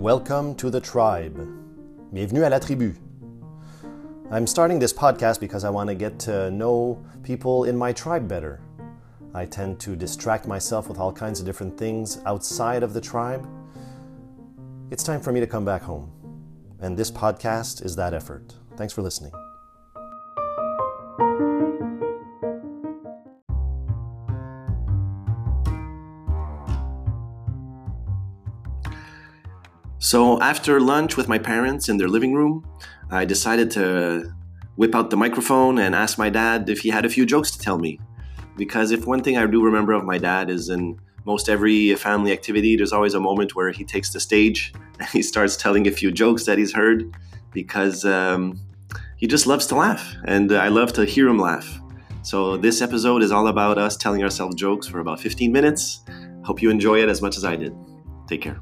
Welcome to the tribe. Bienvenue à la tribu. I'm starting this podcast because I want to get to know people in my tribe better. I tend to distract myself with all kinds of different things outside of the tribe. It's time for me to come back home. And this podcast is that effort. Thanks for listening. So, after lunch with my parents in their living room, I decided to whip out the microphone and ask my dad if he had a few jokes to tell me. Because if one thing I do remember of my dad is in most every family activity, there's always a moment where he takes the stage and he starts telling a few jokes that he's heard because um, he just loves to laugh and I love to hear him laugh. So, this episode is all about us telling ourselves jokes for about 15 minutes. Hope you enjoy it as much as I did. Take care.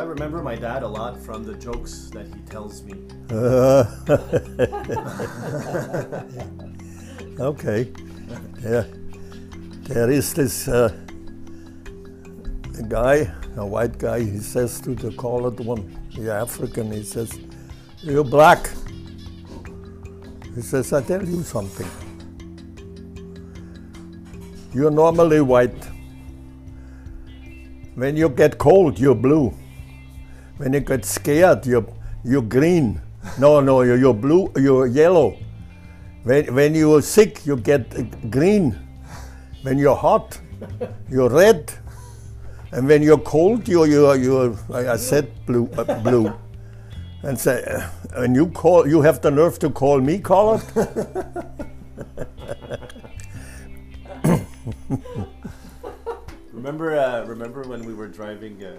I remember my dad a lot from the jokes that he tells me. okay. Yeah. There is this uh, guy, a white guy, he says to the colored one, the African, he says, You're black. He says, I tell you something. You're normally white. When you get cold, you're blue. When you get scared, you're, you're green. No, no, you're, you're blue, you're yellow. When, when you're sick, you get green. When you're hot, you're red. And when you're cold, you're, you're, you're like I said, blue. Uh, blue. And say, uh, and you call, you have the nerve to call me colored? Remember, uh, remember when we were driving uh,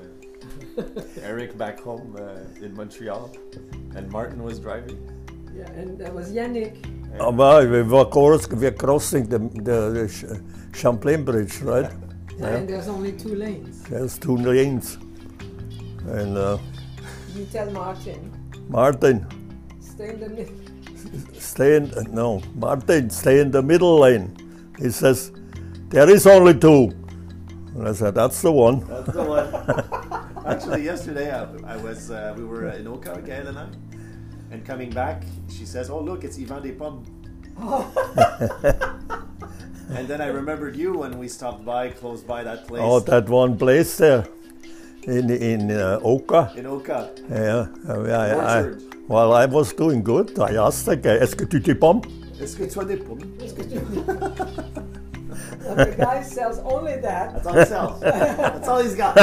Eric back home uh, in Montreal, and Martin was driving. Yeah, and that was Yannick. Aber we were course, we're crossing the, the, the Champlain Bridge, right? yeah. And there's only two lanes. There's two lanes. And uh, You tell Martin, Martin, stay in the middle. stay in, no, Martin, stay in the middle lane. He says, there is only two. And I said, that's the one. That's the one. Actually, yesterday I, I was uh, we were in Oka, Gail and I, and coming back, she says, "Oh look, it's Ivan des Pommes." and then I remembered you when we stopped by close by that place Oh, that one place there in, in uh, Oka. in Oka. Yeah, uh, yeah, I, Orchard. well, I was doing good. I asked the guy, est-ce que tu t'es pommes? Est-ce que tu as des pommes? And the guy sells only that. That's all he sells. That's all he's got.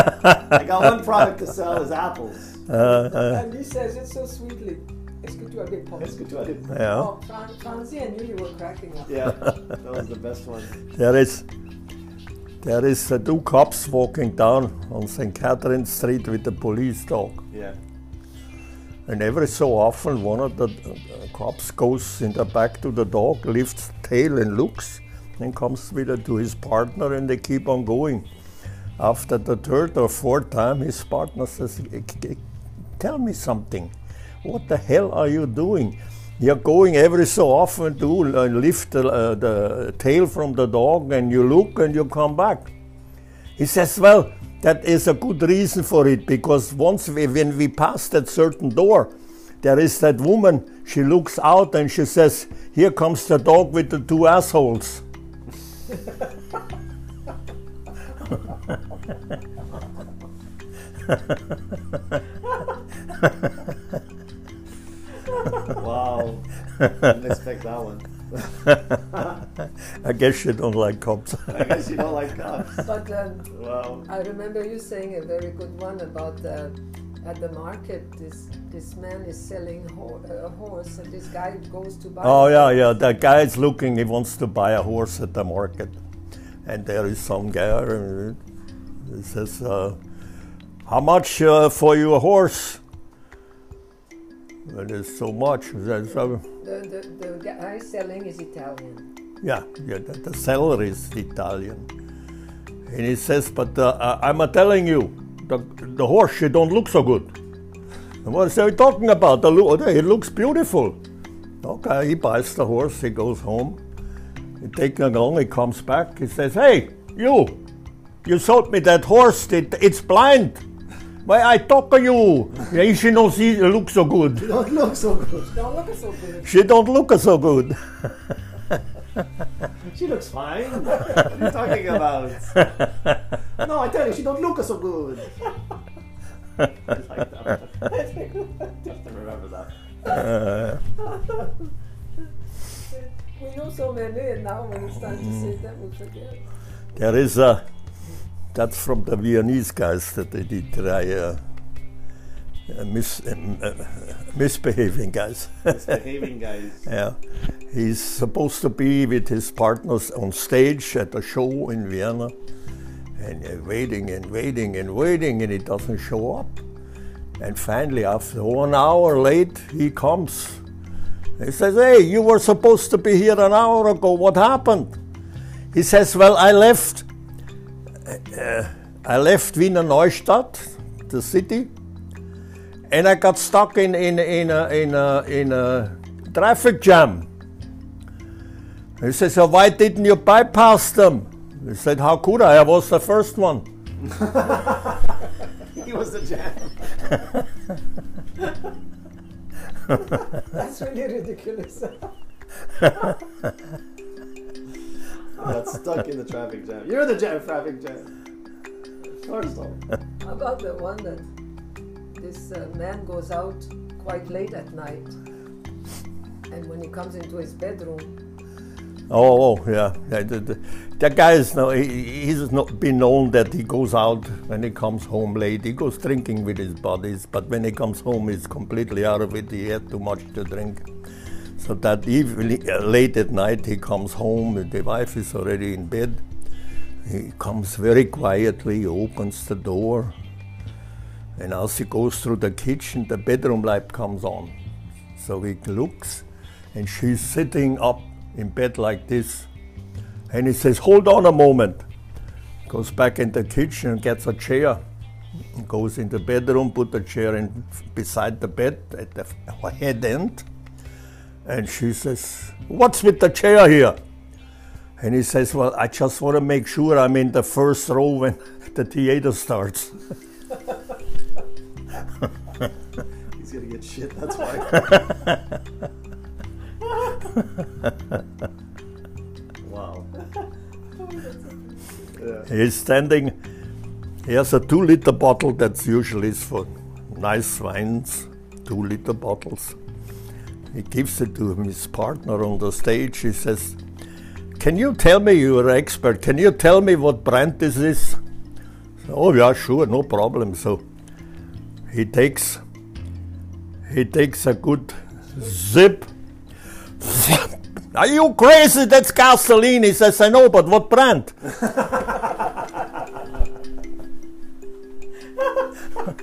I got one product to sell is apples. And he says it so sweetly. Est-ce que tu as des pommes? Est-ce que tu as des pommes? Yeah. Oh, Fran- Franzi, I knew you were cracking up. Yeah, that was the best one. There is, there is uh, two cops walking down on St. Catherine Street with a police dog. Yeah. And every so often, one of the uh, cops goes in the back to the dog, lifts tail and looks, and comes it to his partner, and they keep on going. After the third or fourth time, his partner says, "Eh, eh, "Tell me something. What the hell are you doing? You're going every so often to uh, lift the, uh, the tail from the dog, and you look and you come back." He says, Well, that is a good reason for it because once we, when we pass that certain door, there is that woman, she looks out and she says, Here comes the dog with the two assholes. Wow. Didn't expect that one. I guess you don't like cops. I guess you don't like cops. But um, Wow. I remember you saying a very good one about uh, at the market. This this man is selling ho- a horse, and this guy goes to buy. oh yeah, yeah. The guy is looking. He wants to buy a horse at the market, and there is some guy. uh, He says, uh, "How much uh, for your horse?" It is so much. Says, "Uh, The, the, the guy selling is Italian. Yeah, yeah, the, the seller is Italian. And he says, but uh, I'm uh, telling you, the, the horse, she don't look so good. And what is he talking about? The look, it looks beautiful. Okay, he buys the horse, he goes home. He takes it along, he comes back, he says, Hey, you, you sold me that horse, it, it's blind. Why I talk to you? Yeah, she don't see look so good. Don't look so good. Don't look so good. She don't look so good. She looks fine. What are you talking about? No, I tell you, she don't look so good. I like that. Just to remember that. We know so many, and now when it's time to say them, we forget. There is a, that's from the Viennese guys that they did try uh, uh, mis, um, uh, misbehaving guys. Misbehaving guys. yeah. He's supposed to be with his partners on stage at a show in Vienna and uh, waiting and waiting and waiting and he doesn't show up. And finally, after one hour late, he comes. He says, Hey, you were supposed to be here an hour ago. What happened? He says, Well, I left. Uh, I left Wiener Neustadt, the city, and I got stuck in, in, in, a, in, a, in a traffic jam. He says, so why didn't you bypass them? He said, how could I? I was the first one. He was the jam. That's really ridiculous. Got stuck in the traffic jam. You're the jam traffic jam. First off. How about the one that this uh, man goes out quite late at night, and when he comes into his bedroom, Oh, oh yeah. that guy is no, he, he's not been known that he goes out when he comes home late. He goes drinking with his buddies, but when he comes home, he's completely out of it. He had too much to drink. So that evening, uh, late at night, he comes home, the wife is already in bed. He comes very quietly, opens the door, and as he goes through the kitchen, the bedroom light comes on. So he looks, and she's sitting up in bed like this. And he says, Hold on a moment. Goes back in the kitchen and gets a chair. Goes in the bedroom, put the chair in beside the bed at the head end. And she says, What's with the chair here? And he says, Well, I just want to make sure I'm in the first row when the theater starts. He's gonna get shit, that's why. wow. Yeah. He's standing, he has a two liter bottle that's usually is for nice wines, two liter bottles. He gives it to his partner on the stage. He says, Can you tell me, you're an expert, can you tell me what brand this is? Oh, yeah, sure, no problem. So he takes, he takes a good zip. Are you crazy? That's gasoline. He says, I know, but what brand?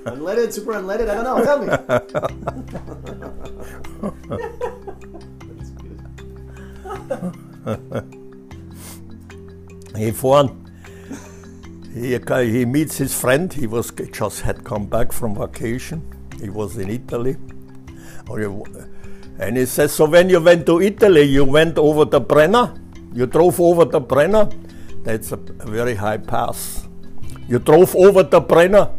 Unleaded, super unleaded, I don't know, tell me. If one, he, he meets his friend. He was just had come back from vacation. He was in Italy, or you- and he says, "So when you went to Italy, you went over the Brenner. You drove over the Brenner. That's a, a very high pass. You drove over the Brenner."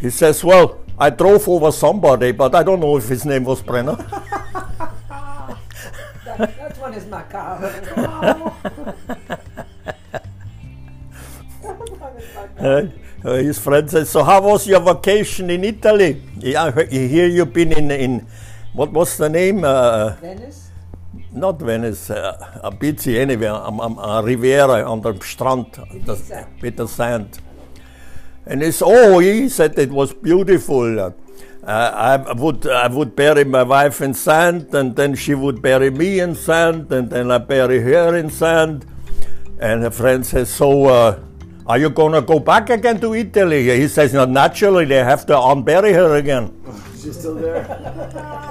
He says, "Well, I drove over somebody, but I don't know if his name was Brenner." that, that one is macabre. Uh, uh, his friend says, "So how was your vacation in Italy? I hear you've been in in what was the name? Uh, Venice? not Venice, uh, Abizi anyway, um, um, uh, Riviera on the strand the, Ibiza. with the sand." And he said, "Oh, he said it was beautiful." Uh, I would I would bury my wife in sand, and then she would bury me in sand, and then I bury her in sand. And her friend says, "So, uh, are you gonna go back again to Italy?" He says, "No, naturally they have to unbury her again." She's still there.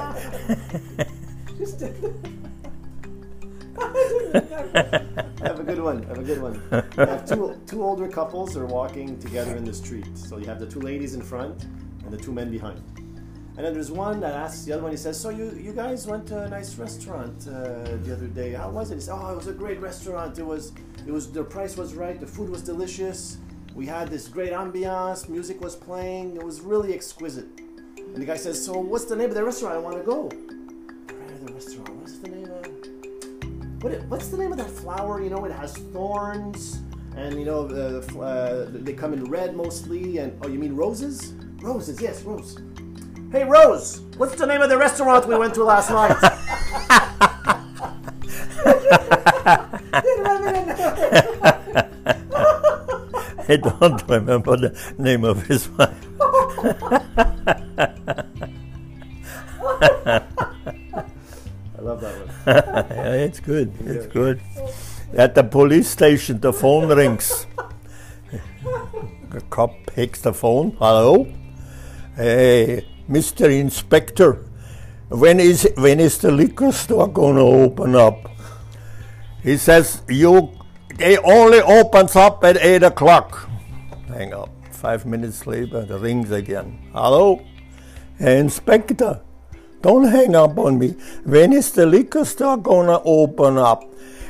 have a good one. Have a good one. You have two two older couples are walking together in the street. So you have the two ladies in front and the two men behind. And then there's one that asks the other one. He says, "So you you guys went to a nice restaurant uh, the other day? How was it?" He says, "Oh, it was a great restaurant. It was it was the price was right. The food was delicious. We had this great ambiance. Music was playing. It was really exquisite." And the guy says, "So what's the name of the restaurant? I want to go." The restaurant? What's the name of? What what's the name of that flower? You know, it has thorns, and you know, uh, uh, they come in red mostly. And oh, you mean roses? Roses, yes, rose. Hey, Rose, what's the name of the restaurant we went to last night? I don't remember the name of his wife. I love that one. It's good. It's good. At the police station, the phone rings. The cop picks the phone. Hello, hey, Mr. Inspector. When is when is the liquor store gonna open up? He says you. They only opens up at eight o'clock. Hang up. Five minutes later, the rings again. Hello, hey, Inspector. Don't hang up on me. When is the liquor store gonna open up?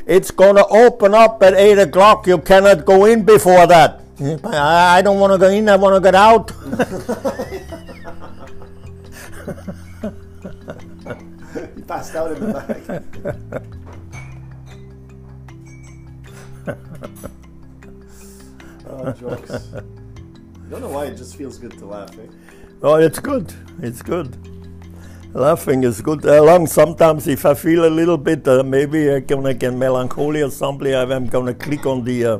It's gonna open up at 8 o'clock. You cannot go in before that. I I don't wanna go in, I wanna get out. He passed out in the back. oh, jokes. I don't know why it just feels good to laugh. Eh? Oh, it's good. It's good. Laughing is good. Uh, long sometimes if I feel a little bit, uh, maybe I'm gonna get melancholy or something, I'm gonna click on the, uh,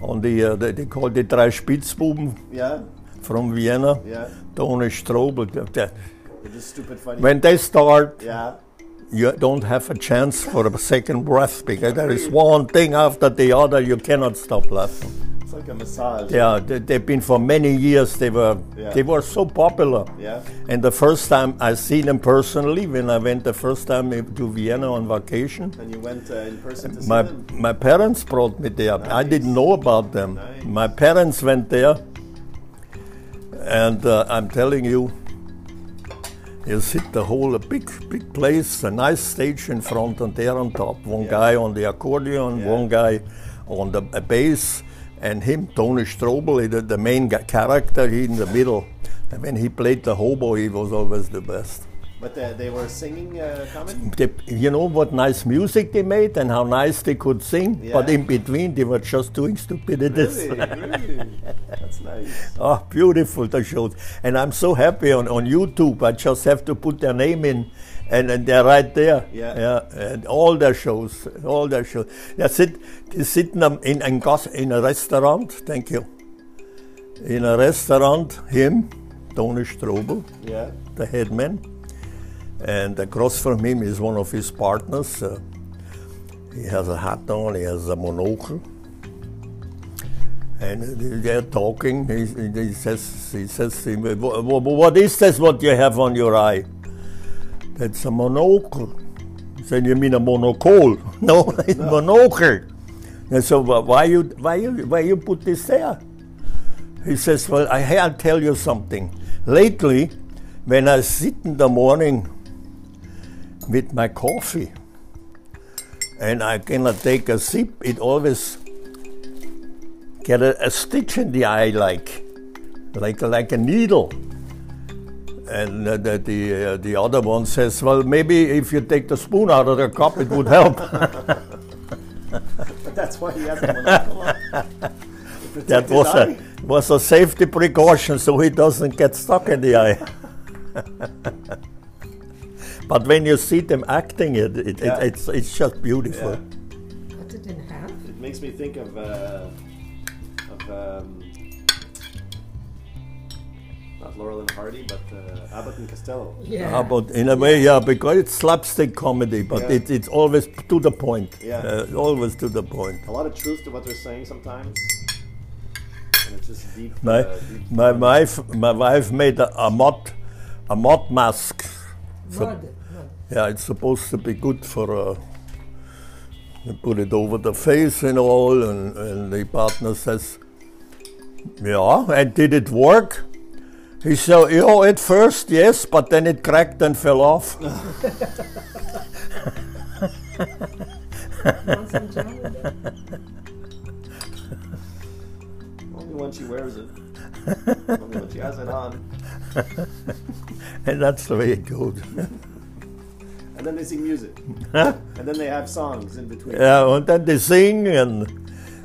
on the, uh, the, they call the Drei Spitzbuben Yeah, from Vienna. yeah. Tony Strobel. They're stupid funny. When they start, yeah, you don't have a chance for a second breath because there is one thing after the other. You cannot stop laughing. It's like a massage. Yeah, they, they've been for many years. They were Yeah. they were so popular. Yeah, And the first time I seen them personally, when I went the first time to Vienna on vacation, and you went uh, in person to see my them. my parents brought me there. I didn't know about them. Nice. My parents went there, and uh, I'm telling you, you sit the whole a big big place, a nice stage in front, and there on top, one Yeah. guy on the accordion, Yeah. one guy on the bass, and him, Tony Strobel, the, the main character, in the middle. And when he played the hobo, he was always the best. But uh, they were singing uh. They, you know what nice music they made and how nice they could sing, but in between they were just doing stupidities. Really, really. That's nice. oh, beautiful the shows, and I'm so happy on, on YouTube. I just have to put their name in, and, and they're right there. Yeah. yeah, and all their shows, all their shows. They sit, they sit in a, in, in, in a restaurant. Thank you. In a restaurant, him, Tony Strobel, Yeah, the head man. And across from him is one of his partners. Uh, he has a hat on, he has a monocle. And they're talking. He, he says, he says to him, "Wha- wha- What is this what you have on your eye? That's a monocle. He said, You mean a monocle? No, it's monocle. And so why you, why, you, why you put this there? He says, Well, I, I'll tell you something. Lately, when I sit in the morning with my coffee and I cannot take a sip, it always get a, a stitch in the eye like, like, like a needle. And uh, the, the, uh, the other one says, Well, maybe if you take the spoon out of the cup, it would help. but that's why he has a monocle. on. To protect that was eye. a, was a safety precaution so he doesn't get stuck in the eye. but when you see them acting it, it, Yeah. it it's, it's just beautiful. Yeah. Cut it in half. It makes me think of uh, of um, not Laurel and Hardy, but uh, Abbott and Costello. Yeah. Ah, but in a way, yeah, because it's slapstick comedy, but Yeah. it, it's always to the point. Yeah. Uh, always to the point. A lot of truth to what they're saying sometimes, and it's just deep. My, uh, deep my wife, my wife made a, a mud, a mud mask. So- Mud. Mud. Yeah, it's supposed to be good for. Uh, you put it over the face and all, and, and the partner says, "Yeah, and did it work?" He said, you know, at first, yes, but then it cracked and fell off. Want some jam? Only when she wears it. Only when she has it on. and that's the way it goes. And then they sing music. and then they have songs in between. Yeah, and then they sing, and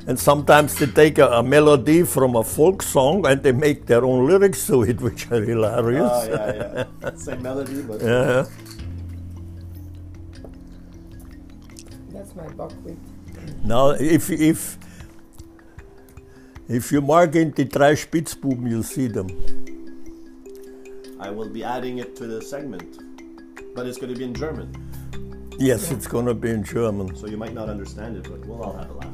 and sometimes they take a, a melody from a folk song and they make their own lyrics to it, which are hilarious. Oh, yeah, yeah. Same melody, but. Yeah. That's my buckwheat. Now, if if if you mark in the trash Spitzbuben, you'll see them. I will be adding it to the segment. But it's going to be in German. Yes, it's gonna be in German. So you might not understand it, but we'll all have a laugh.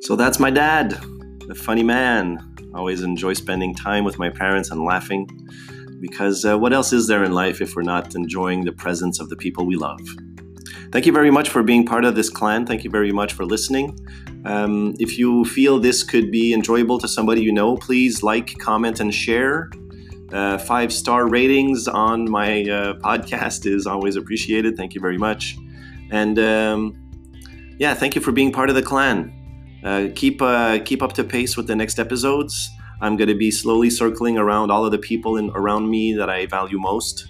So that's my dad, the funny man. I always enjoy spending time with my parents and laughing because uh, what else is there in life if we're not enjoying the presence of the people we love? Thank you very much for being part of this clan. Thank you very much for listening. Um, if you feel this could be enjoyable to somebody you know, please like, comment, and share. Uh, five star ratings on my uh, podcast is always appreciated. Thank you very much. And um, yeah, thank you for being part of the clan. Uh, keep uh, keep up to pace with the next episodes. I'm going to be slowly circling around all of the people in, around me that I value most.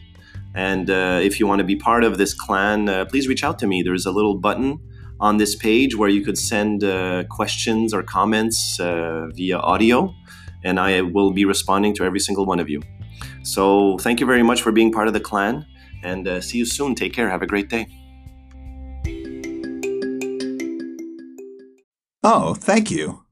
And uh, if you want to be part of this clan, uh, please reach out to me. There's a little button on this page where you could send uh, questions or comments via audio, and I will be responding to every single one of you. So thank you very much for being part of the clan, and see you soon. Take care. Have a great day. Oh, thank you.